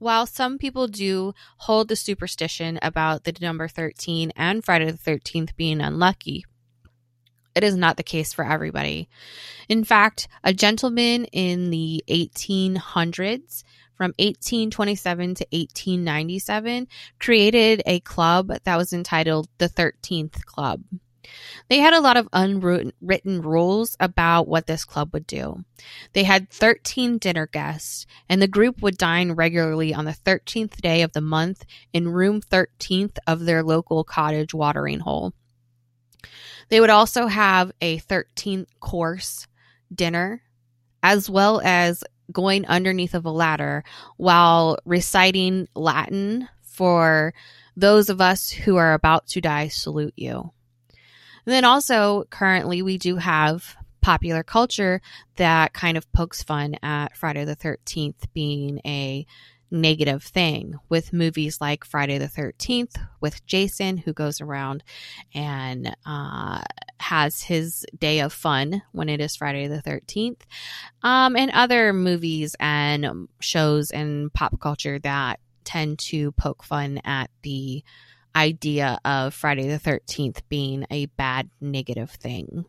while some people do hold the superstition about the number 13 and Friday the 13th being unlucky, it is not the case for everybody. In fact, a gentleman in the 1800s, from 1827 to 1897, created a club that was entitled the 13th Club. They had a lot of unwritten rules about what this club would do. They had 13 dinner guests, and the group would dine regularly on the 13th day of the month in room 13th of their local cottage watering hole. They would also have a 13th course dinner, as well as going underneath of a ladder while reciting Latin for those of us who are about to die salute you. And then also, currently, we do have popular culture that kind of pokes fun at Friday the 13th being a negative thing with movies like Friday the 13th with Jason, who goes around and uh, has his day of fun when it is Friday the 13th, um, and other movies and shows and pop culture that tend to poke fun at the idea of Friday the 13th being a bad negative thing.